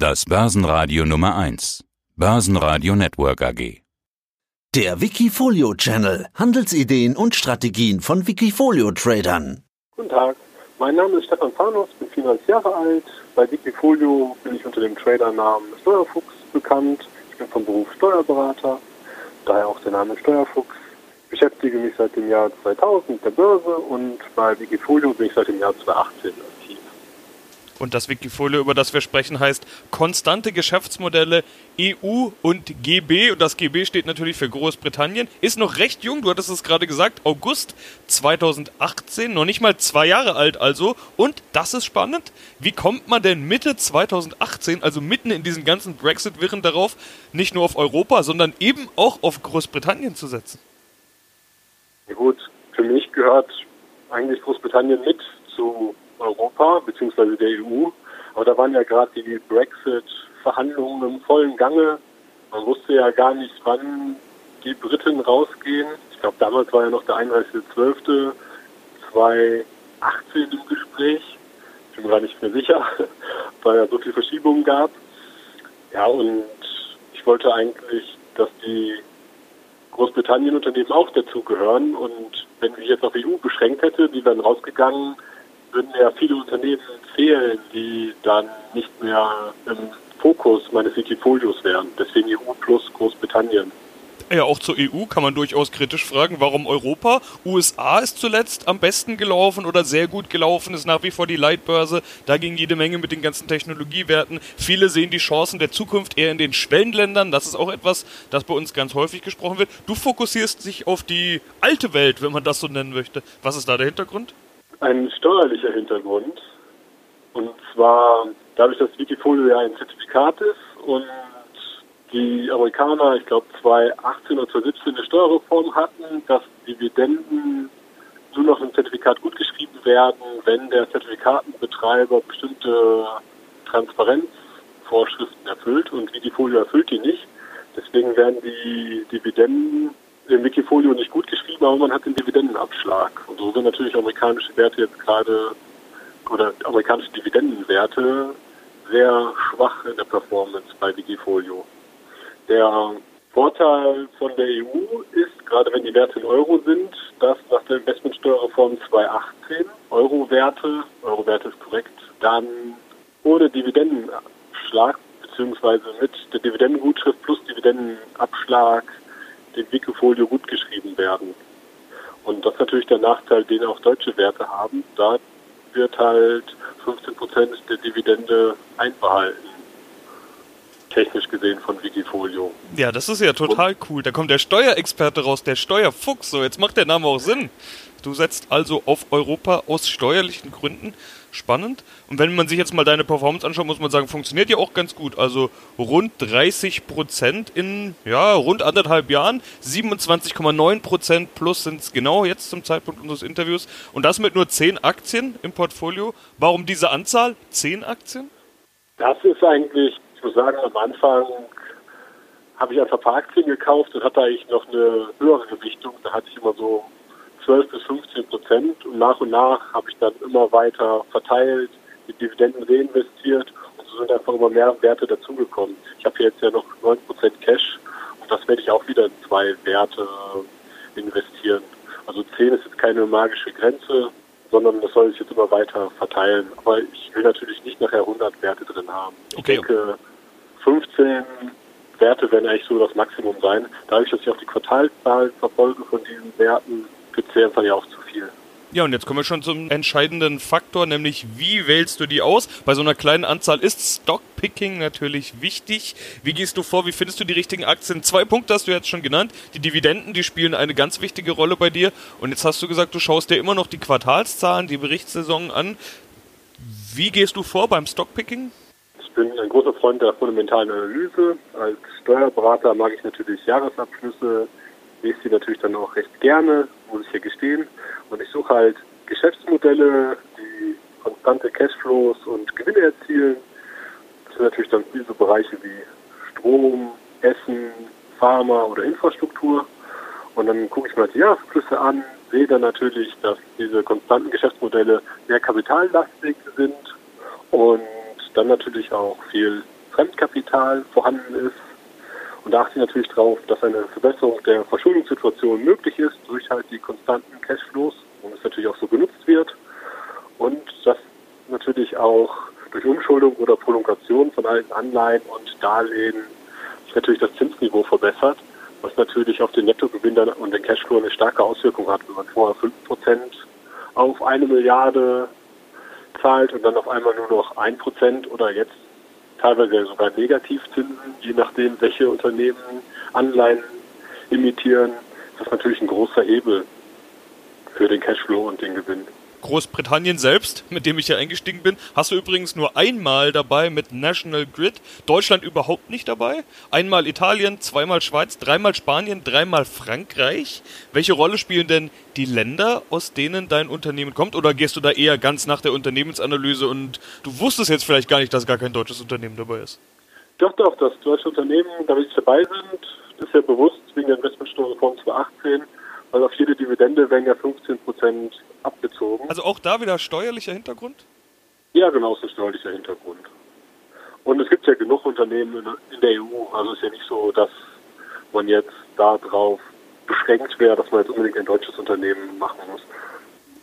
Das Börsenradio Nummer 1. Börsenradio Network AG. Der Wikifolio Channel. Handelsideen und Strategien von Wikifolio Tradern. Guten Tag. Mein Name ist Stefan Panos, bin 34 Jahre alt. Bei Wikifolio bin ich unter dem Tradernamen Steuerfuchs bekannt. Ich bin vom Beruf Steuerberater, daher auch der Name Steuerfuchs. Ich beschäftige mich seit dem Jahr 2000 mit der Börse und bei Wikifolio bin ich seit dem Jahr 2018 aktiv. Und das Wikifolio, über das wir sprechen, heißt konstante Geschäftsmodelle EU und GB. Und das GB steht natürlich für Großbritannien. Ist noch recht jung, du hattest es gerade gesagt, August 2018, noch nicht mal zwei Jahre alt also. Und das ist spannend. Wie kommt man denn Mitte 2018, also mitten in diesen ganzen Brexit-Wirren darauf, nicht nur auf Europa, sondern eben auch auf Großbritannien zu setzen? Ja gut, für mich gehört eigentlich Großbritannien mit zu Europa bzw. der EU. Aber da waren ja gerade die Brexit-Verhandlungen im vollen Gange. Man wusste ja gar nicht, wann die Briten rausgehen. Ich glaube, damals war ja noch der 31.12.2018 im Gespräch. Ich bin mir gar nicht mehr sicher, weil ja so viele Verschiebungen gab. Ja, und ich wollte eigentlich, dass die Großbritannien-Unternehmen auch dazugehören. Und wenn ich jetzt auf EU beschränkt hätte, die wären rausgegangen, würden ja viele Unternehmen fehlen, die dann nicht mehr im Fokus meines Wikifolios wären. Deswegen EU plus Großbritannien. Ja, auch zur EU kann man durchaus kritisch fragen, warum Europa? USA ist zuletzt am besten gelaufen oder sehr gut gelaufen, ist nach wie vor die Leitbörse. Da ging jede Menge mit den ganzen Technologiewerten. Viele sehen die Chancen der Zukunft eher in den Schwellenländern. Das ist auch etwas, das bei uns ganz häufig gesprochen wird. Du fokussierst dich auf die alte Welt, wenn man das so nennen möchte. Was ist da der Hintergrund? Ein steuerlicher Hintergrund. Und zwar dadurch, dass Wikifolio ja ein Zertifikat ist und die Amerikaner, ich glaube 2018 oder 2017 eine Steuerreform hatten, dass Dividenden nur noch im Zertifikat gutgeschrieben werden, wenn der Zertifikatenbetreiber bestimmte Transparenzvorschriften erfüllt und Wikifolio erfüllt die nicht. Deswegen werden die Dividenden im Wikifolio nicht gut geschrieben, aber man hat den Dividendenabschlag. Und so sind natürlich amerikanische Werte jetzt gerade oder amerikanische Dividendenwerte sehr schwach in der Performance bei Wikifolio. Der Vorteil von der EU ist, gerade wenn die Werte in Euro sind, dass nach der Investmentsteuerreform 2018 Euro-Werte, Euro-Werte ist korrekt, dann ohne Dividendenabschlag beziehungsweise mit der Dividendengutschrift plus Dividendenabschlag dem Wikifolio gut geschrieben werden. Und das ist natürlich der Nachteil, den auch deutsche Werte haben. Da wird halt 15 Prozent der Dividende einbehalten technisch gesehen von Wikifolio. Ja, das ist ja total cool. Da kommt der Steuerexperte raus, der Steuerfuchs. So, jetzt macht der Name auch Sinn. Du setzt also auf Europa aus steuerlichen Gründen. Spannend. Und wenn man sich jetzt mal deine Performance anschaut, muss man sagen, funktioniert ja auch ganz gut. Also rund 30 Prozent in ja, rund anderthalb Jahren. 27,9 Prozent plus sind es genau jetzt zum Zeitpunkt unseres Interviews. Und das mit nur 10 Aktien im Portfolio. Warum diese Anzahl? 10 Aktien? Das ist eigentlich ich muss sagen, am Anfang habe ich einfach ein paar Aktien gekauft und hatte eigentlich noch eine höhere Gewichtung. Da hatte ich immer so 12 bis 15 Prozent und nach und nach habe ich dann immer weiter verteilt, die Dividenden reinvestiert und so sind einfach immer mehr Werte dazugekommen. Ich habe jetzt ja noch 9 Prozent Cash und das werde ich auch wieder in zwei Werte investieren. Also 10 ist jetzt keine magische Grenze, sondern das soll sich jetzt immer weiter verteilen. Aber ich will natürlich nicht nachher 100 Werte drin haben. Ich okay. denke, 15 Werte werden eigentlich so das Maximum sein. Dadurch, dass ich auch die Quartalzahlen verfolge von diesen Werten, gibt es einfach ja auch zu viel. Ja, und jetzt kommen wir schon zum entscheidenden Faktor, nämlich wie wählst du die aus? Bei so einer kleinen Anzahl ist Stockpicking natürlich wichtig. Wie gehst du vor? Wie findest du die richtigen Aktien? Zwei Punkte hast du jetzt schon genannt. Die Dividenden, die spielen eine ganz wichtige Rolle bei dir. Und jetzt hast du gesagt, du schaust dir immer noch die Quartalszahlen, die Berichtssaison an. Wie gehst du vor beim Stockpicking? Ich bin ein großer Freund der fundamentalen Analyse. Als Steuerberater mag ich natürlich Jahresabschlüsse, lese sie natürlich dann auch recht gerne, muss ich ja gestehen. Und ich suche halt Geschäftsmodelle, die konstante Cashflows und Gewinne erzielen. Das sind natürlich dann diese Bereiche wie Strom, Essen, Pharma oder Infrastruktur. Und dann gucke ich mir die Jahresflüsse an, sehe dann natürlich, dass diese konstanten Geschäftsmodelle sehr kapitallastig sind und dann natürlich auch viel Fremdkapital vorhanden ist. Und da achte ich natürlich darauf, dass eine Verbesserung der Verschuldungssituation möglich ist durch halt die konstanten Cashflows und es natürlich auch so genutzt wird. Und dass natürlich auch durch Umschuldung oder Prolongation von alten Anleihen und Darlehen sich natürlich das Zinsniveau verbessert, was natürlich auf den Nettogewinn und den Cashflow eine starke Auswirkung hat, wenn man vorher 5% auf eine Milliarde zahlt und dann auf einmal nur noch 1% oder jetzt teilweise sogar Negativzinsen, je nachdem, welche Unternehmen Anleihen imitieren, ist das natürlich ein großer Hebel für den Cashflow und den Gewinn. Großbritannien selbst, mit dem ich ja eingestiegen bin, hast du übrigens nur einmal dabei mit National Grid. Deutschland überhaupt nicht dabei. Einmal Italien, zweimal Schweiz, dreimal Spanien, dreimal Frankreich. Welche Rolle spielen denn die Länder, aus denen dein Unternehmen kommt? Oder gehst du da eher ganz nach der Unternehmensanalyse und du wusstest jetzt vielleicht gar nicht, dass gar kein deutsches Unternehmen dabei ist? Doch, doch, dass deutsche Unternehmen da nicht dabei sind, ist ja bewusst wegen der Investmentsteuerreform 2018 weil auf jede Dividende werden ja 15 Prozent abgezogen. Also auch da wieder steuerlicher Hintergrund? Ja, genau, so steuerlicher Hintergrund. Und es gibt ja genug Unternehmen in der EU. Also es ist ja nicht so, dass man jetzt darauf beschränkt wäre, dass man jetzt unbedingt ein deutsches Unternehmen machen muss.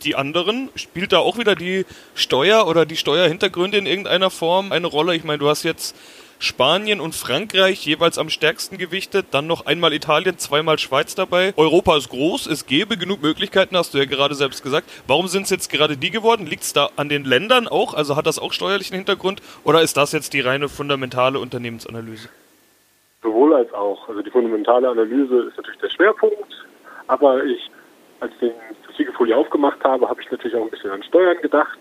Die anderen, spielt da auch wieder die Steuer oder die Steuerhintergründe in irgendeiner Form eine Rolle? Ich meine, du hast jetzt Spanien und Frankreich jeweils am stärksten gewichtet, dann noch einmal Italien, zweimal Schweiz dabei. Europa ist groß, es gäbe genug Möglichkeiten, hast du ja gerade selbst gesagt. Warum sind es jetzt gerade die geworden? Liegt es da an den Ländern auch? Also hat das auch steuerlichen Hintergrund? Oder ist das jetzt die reine fundamentale Unternehmensanalyse? Sowohl als auch. Also die fundamentale Analyse ist natürlich der Schwerpunkt, aber ich, als ich das Wikifolio aufgemacht habe, habe ich natürlich auch ein bisschen an Steuern gedacht.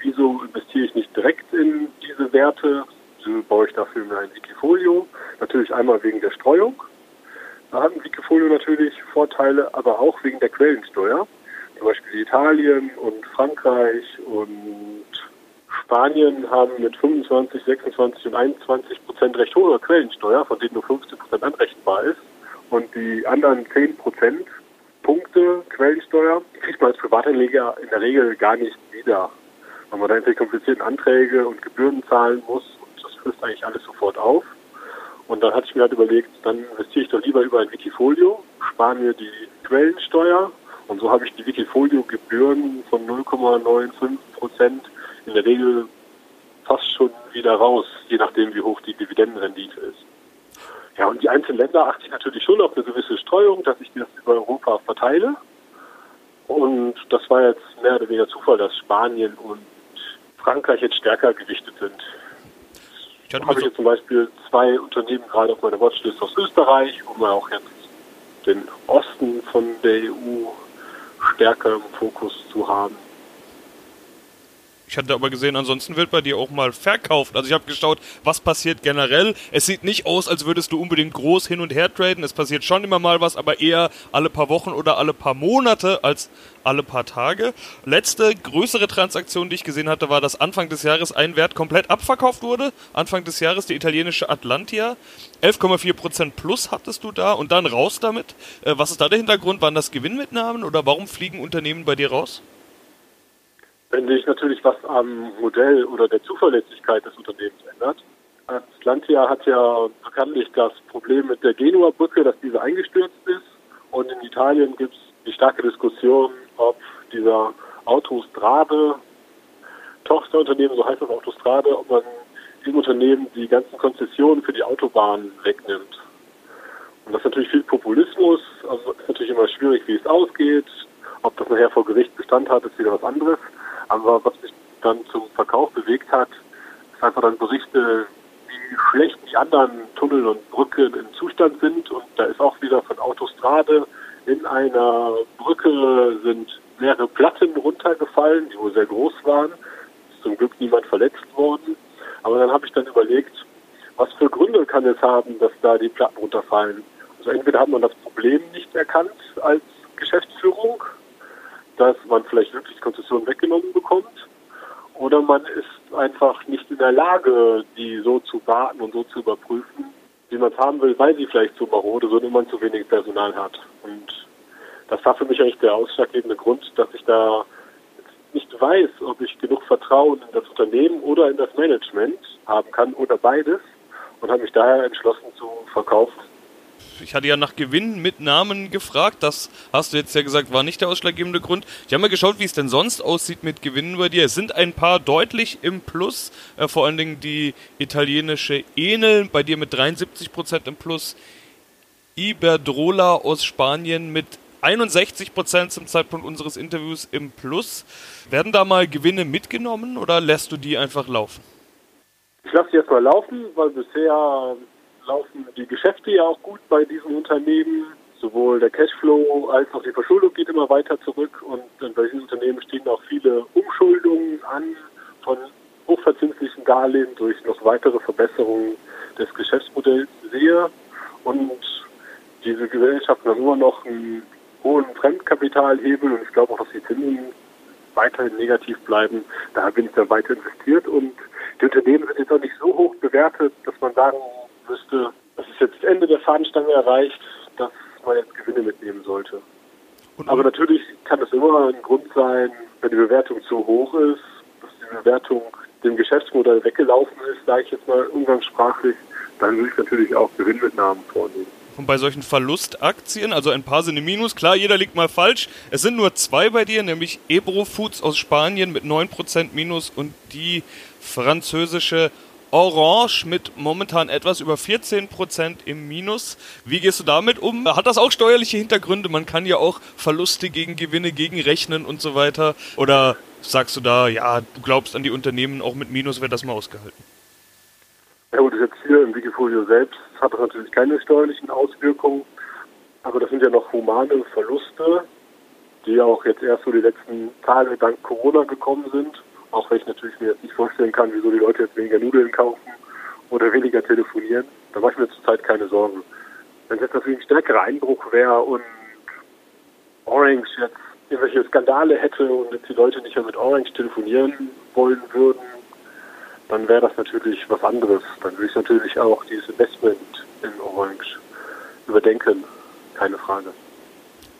Wieso investiere ich nicht direkt in diese Werte, baue ich dafür mir ein Wikifolio. Natürlich einmal wegen der Streuung. Da hat ein Wikifolio natürlich Vorteile, aber auch wegen der Quellensteuer. Zum Beispiel Italien und Frankreich und Spanien haben mit 25, 26 und 21 Prozent recht hohe Quellensteuer, von denen nur 15 Prozent anrechenbar ist. Und die anderen 10 Prozent Punkte Quellensteuer kriegt man als Privatanleger in der Regel gar nicht wieder, weil man da irgendwelche komplizierten Anträge und Gebühren zahlen muss frisst eigentlich alles sofort auf. Und dann hatte ich mir halt überlegt, dann investiere ich doch lieber über ein Wikifolio, spare mir die Quellensteuer und so habe ich die Wikifolio-Gebühren von 0,95 Prozent in der Regel fast schon wieder raus, je nachdem wie hoch die Dividendenrendite ist. Ja, und die einzelnen Länder achte ich natürlich schon auf eine gewisse Streuung, dass ich das über Europa verteile. Und das war jetzt mehr oder weniger Zufall, dass Spanien und Frankreich jetzt stärker gewichtet sind ich habe so jetzt zum Beispiel zwei Unternehmen gerade auf meiner Watchlist aus Österreich, um auch jetzt den Osten von der EU stärker im Fokus zu haben. Ich hatte aber gesehen, ansonsten wird bei dir auch mal verkauft. Also ich habe geschaut, was passiert generell. Es sieht nicht aus, als würdest du unbedingt groß hin und her traden. Es passiert schon immer mal was, aber eher alle paar Wochen oder alle paar Monate als alle paar Tage. Letzte größere Transaktion, die ich gesehen hatte, war, dass Anfang des Jahres ein Wert komplett abverkauft wurde. Anfang des Jahres die italienische Atlantia. 11,4% plus hattest du da und dann raus damit. Äh, was ist da der Hintergrund? Waren das Gewinnmitnahmen oder warum fliegen Unternehmen bei dir raus? Wenn sich natürlich was am Modell oder der Zuverlässigkeit des Unternehmens ändert. Atlantia hat ja bekanntlich das Problem mit der Genua-Brücke, dass diese eingestürzt ist. Und in Italien gibt es die starke Diskussion, ob dieser Autostrade, Tochterunternehmen, so heißt das Autostrade, ob man dem Unternehmen die ganzen Konzessionen für die Autobahnen wegnimmt. Und das ist natürlich viel Populismus, also ist natürlich immer schwierig, wie es ausgeht. Ob das nachher vor Gericht Bestand hat, ist wieder was anderes. Aber was mich dann zum Verkauf bewegt hat, ist einfach dann Berichte, wie schlecht die anderen Tunnel und Brücken im Zustand sind. Und da ist auch wieder von Autostrade in einer Brücke sind mehrere Platten runtergefallen, die wohl sehr groß waren. Ist zum Glück niemand verletzt worden. Aber dann habe ich dann überlegt, was für Gründe kann es haben, dass da die Platten runterfallen. Also entweder hat man das Problem nicht erkannt als Geschäftsführung dass man vielleicht wirklich Konzessionen weggenommen bekommt oder man ist einfach nicht in der Lage, die so zu warten und so zu überprüfen, wie man es haben will, weil sie vielleicht zu marode sind und man zu wenig Personal hat. Und das war für mich eigentlich der ausschlaggebende Grund, dass ich da nicht weiß, ob ich genug Vertrauen in das Unternehmen oder in das Management haben kann oder beides. und habe mich daher entschlossen zu verkaufen. Ich hatte ja nach Gewinn mit Namen gefragt. Das hast du jetzt ja gesagt, war nicht der ausschlaggebende Grund. Ich habe mal geschaut, wie es denn sonst aussieht mit Gewinnen bei dir. Es sind ein paar deutlich im Plus. Äh, vor allen Dingen die italienische Enel, bei dir mit 73% im Plus. Iberdrola aus Spanien mit 61% zum Zeitpunkt unseres Interviews im Plus. Werden da mal Gewinne mitgenommen oder lässt du die einfach laufen? Ich lasse die erstmal laufen, weil bisher laufen die Geschäfte ja auch gut bei diesen Unternehmen. Sowohl der Cashflow als auch die Verschuldung geht immer weiter zurück und bei diesen Unternehmen stehen auch viele Umschuldungen an von hochverzinslichen Darlehen durch noch weitere Verbesserungen des Geschäftsmodells sehe. Und diese Gesellschaften haben immer noch einen hohen Fremdkapitalhebel und ich glaube auch, dass die Zinsen weiterhin negativ bleiben. Da bin ich dann weiter investiert und die Unternehmen sind jetzt auch nicht so hoch bewertet, dass man sagen wüsste, das ist jetzt das Ende der Fahnenstange erreicht, dass man jetzt Gewinne mitnehmen sollte. Und Aber natürlich kann es immer ein Grund sein, wenn die Bewertung zu hoch ist, dass die Bewertung dem Geschäftsmodell weggelaufen ist, sage ich jetzt mal umgangssprachlich, dann würde ich natürlich auch Gewinnmitnahmen vornehmen. Und bei solchen Verlustaktien, also ein paar sind im Minus, klar, jeder liegt mal falsch. Es sind nur zwei bei dir, nämlich Ebro Foods aus Spanien mit 9% Minus und die französische Orange mit momentan etwas über 14% im Minus. Wie gehst du damit um? Hat das auch steuerliche Hintergründe? Man kann ja auch Verluste gegen Gewinne gegenrechnen und so weiter. Oder sagst du da, ja, du glaubst an die Unternehmen, auch mit Minus wird das mal ausgehalten? Ja gut, jetzt hier im Wikifolio selbst hat das natürlich keine steuerlichen Auswirkungen, aber das sind ja noch humane Verluste, die auch jetzt erst so die letzten Tage dank Corona gekommen sind. Auch wenn ich natürlich mir jetzt nicht vorstellen kann, wieso die Leute jetzt weniger Nudeln kaufen oder weniger telefonieren. Da mache ich mir zurzeit keine Sorgen. Wenn es jetzt natürlich ein stärkerer Einbruch wäre und Orange jetzt irgendwelche Skandale hätte und jetzt die Leute nicht mehr mit Orange telefonieren wollen würden, dann wäre das natürlich was anderes. Dann würde ich natürlich auch dieses Investment in Orange überdenken. Keine Frage.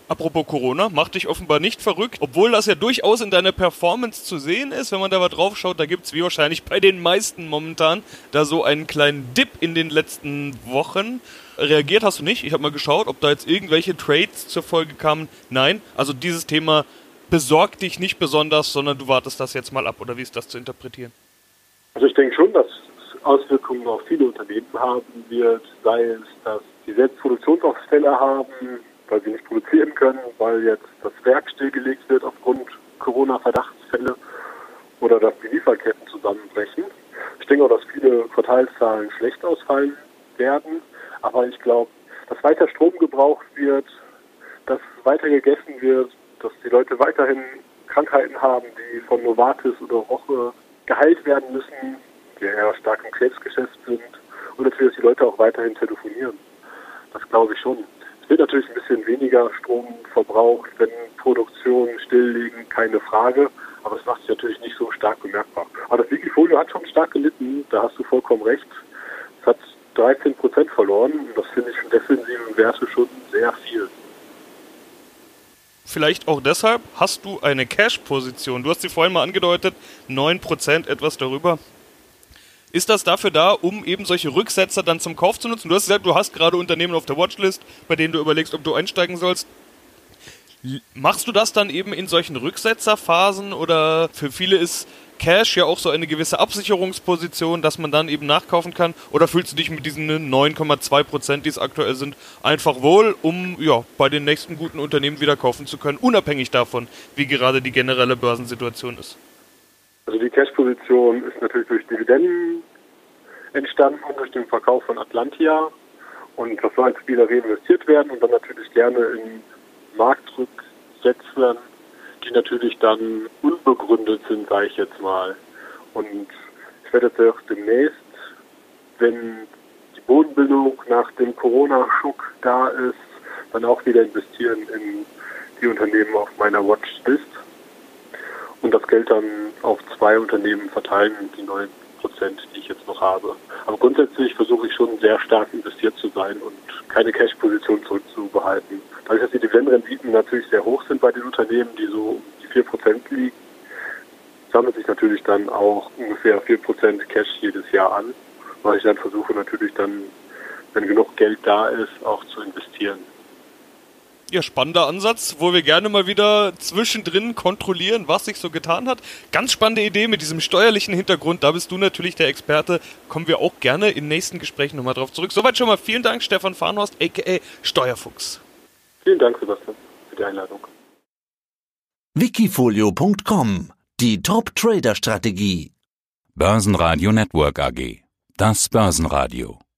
Apropos Corona, macht dich offenbar nicht verrückt, obwohl das ja durchaus in deiner Performance zu sehen ist, wenn man da mal drauf schaut, da gibt es wie wahrscheinlich bei den meisten momentan da so einen kleinen Dip in den letzten Wochen. Reagiert hast du nicht? Ich habe mal geschaut, ob da jetzt irgendwelche Trades zur Folge kamen. Nein, also dieses Thema besorgt dich nicht besonders, sondern du wartest das jetzt mal ab, oder wie ist das zu interpretieren? Also ich denke schon, dass Auswirkungen auf viele Unternehmen haben wird, sei es, dass die selbst Produktionsausfälle haben, weil sie nicht produzieren können, weil jetzt das Werk stillgelegt wird aufgrund Corona-Verdachtsfälle oder dass die Lieferketten zusammenbrechen. Ich denke auch, dass viele Quartalszahlen schlecht ausfallen werden, aber ich glaube, dass weiter Strom gebraucht wird, dass weiter gegessen wird, dass die Leute weiterhin Krankheiten haben, die von Novartis oder Roche geheilt werden müssen, die ja stark im Krebsgeschäft sind und natürlich, dass die Leute auch weiterhin telefonieren. Das glaube ich schon. Es wird natürlich ein bisschen weniger Strom verbraucht, wenn Produktionen stilllegen, keine Frage. Aber es macht sich natürlich nicht so stark bemerkbar. Aber das Wikifolio hat schon stark gelitten, da hast du vollkommen recht. Es hat 13 Prozent verloren das finde ich in defensiven Werte schon sehr viel. Vielleicht auch deshalb hast du eine Cash-Position. Du hast sie vorhin mal angedeutet, 9%, etwas darüber. Ist das dafür da, um eben solche Rücksetzer dann zum Kauf zu nutzen? Du hast gesagt, du hast gerade Unternehmen auf der Watchlist, bei denen du überlegst, ob du einsteigen sollst. Machst du das dann eben in solchen Rücksetzerphasen oder für viele ist Cash ja auch so eine gewisse Absicherungsposition, dass man dann eben nachkaufen kann? Oder fühlst du dich mit diesen 9,2 Prozent, die es aktuell sind, einfach wohl, um ja bei den nächsten guten Unternehmen wieder kaufen zu können, unabhängig davon, wie gerade die generelle Börsensituation ist? Also die Cash-Position ist natürlich durch Dividenden entstanden, durch den Verkauf von Atlantia. Und das soll jetzt wieder reinvestiert werden und dann natürlich gerne in Marktrücksetzern, die natürlich dann unbegründet sind, sage ich jetzt mal. Und ich werde jetzt auch demnächst, wenn die Bodenbildung nach dem Corona-Schock da ist, dann auch wieder investieren in die Unternehmen auf meiner Watchlist und das Geld dann auf zwei Unternehmen verteilen, die neun Prozent, die ich jetzt noch habe. Aber grundsätzlich versuche ich schon sehr stark investiert zu sein und keine Cash-Position zurückzubehalten. Dadurch, dass die Dividendenrenditen natürlich sehr hoch sind bei den Unternehmen, die so um die vier Prozent liegen, sammelt sich natürlich dann auch ungefähr vier Prozent Cash jedes Jahr an. weil ich dann versuche natürlich dann, wenn genug Geld da ist, auch zu investieren. Ja, spannender Ansatz, wo wir gerne mal wieder zwischendrin kontrollieren, was sich so getan hat. Ganz spannende Idee mit diesem steuerlichen Hintergrund. Da bist du natürlich der Experte. Kommen wir auch gerne in nächsten Gesprächen nochmal drauf zurück. Soweit schon mal vielen Dank, Stefan Farnhorst, a.k.a. Steuerfuchs. Vielen Dank, Sebastian, für die Einladung. Wikifolio.com Die Top-Trader-Strategie. Börsenradio Network AG. Das Börsenradio.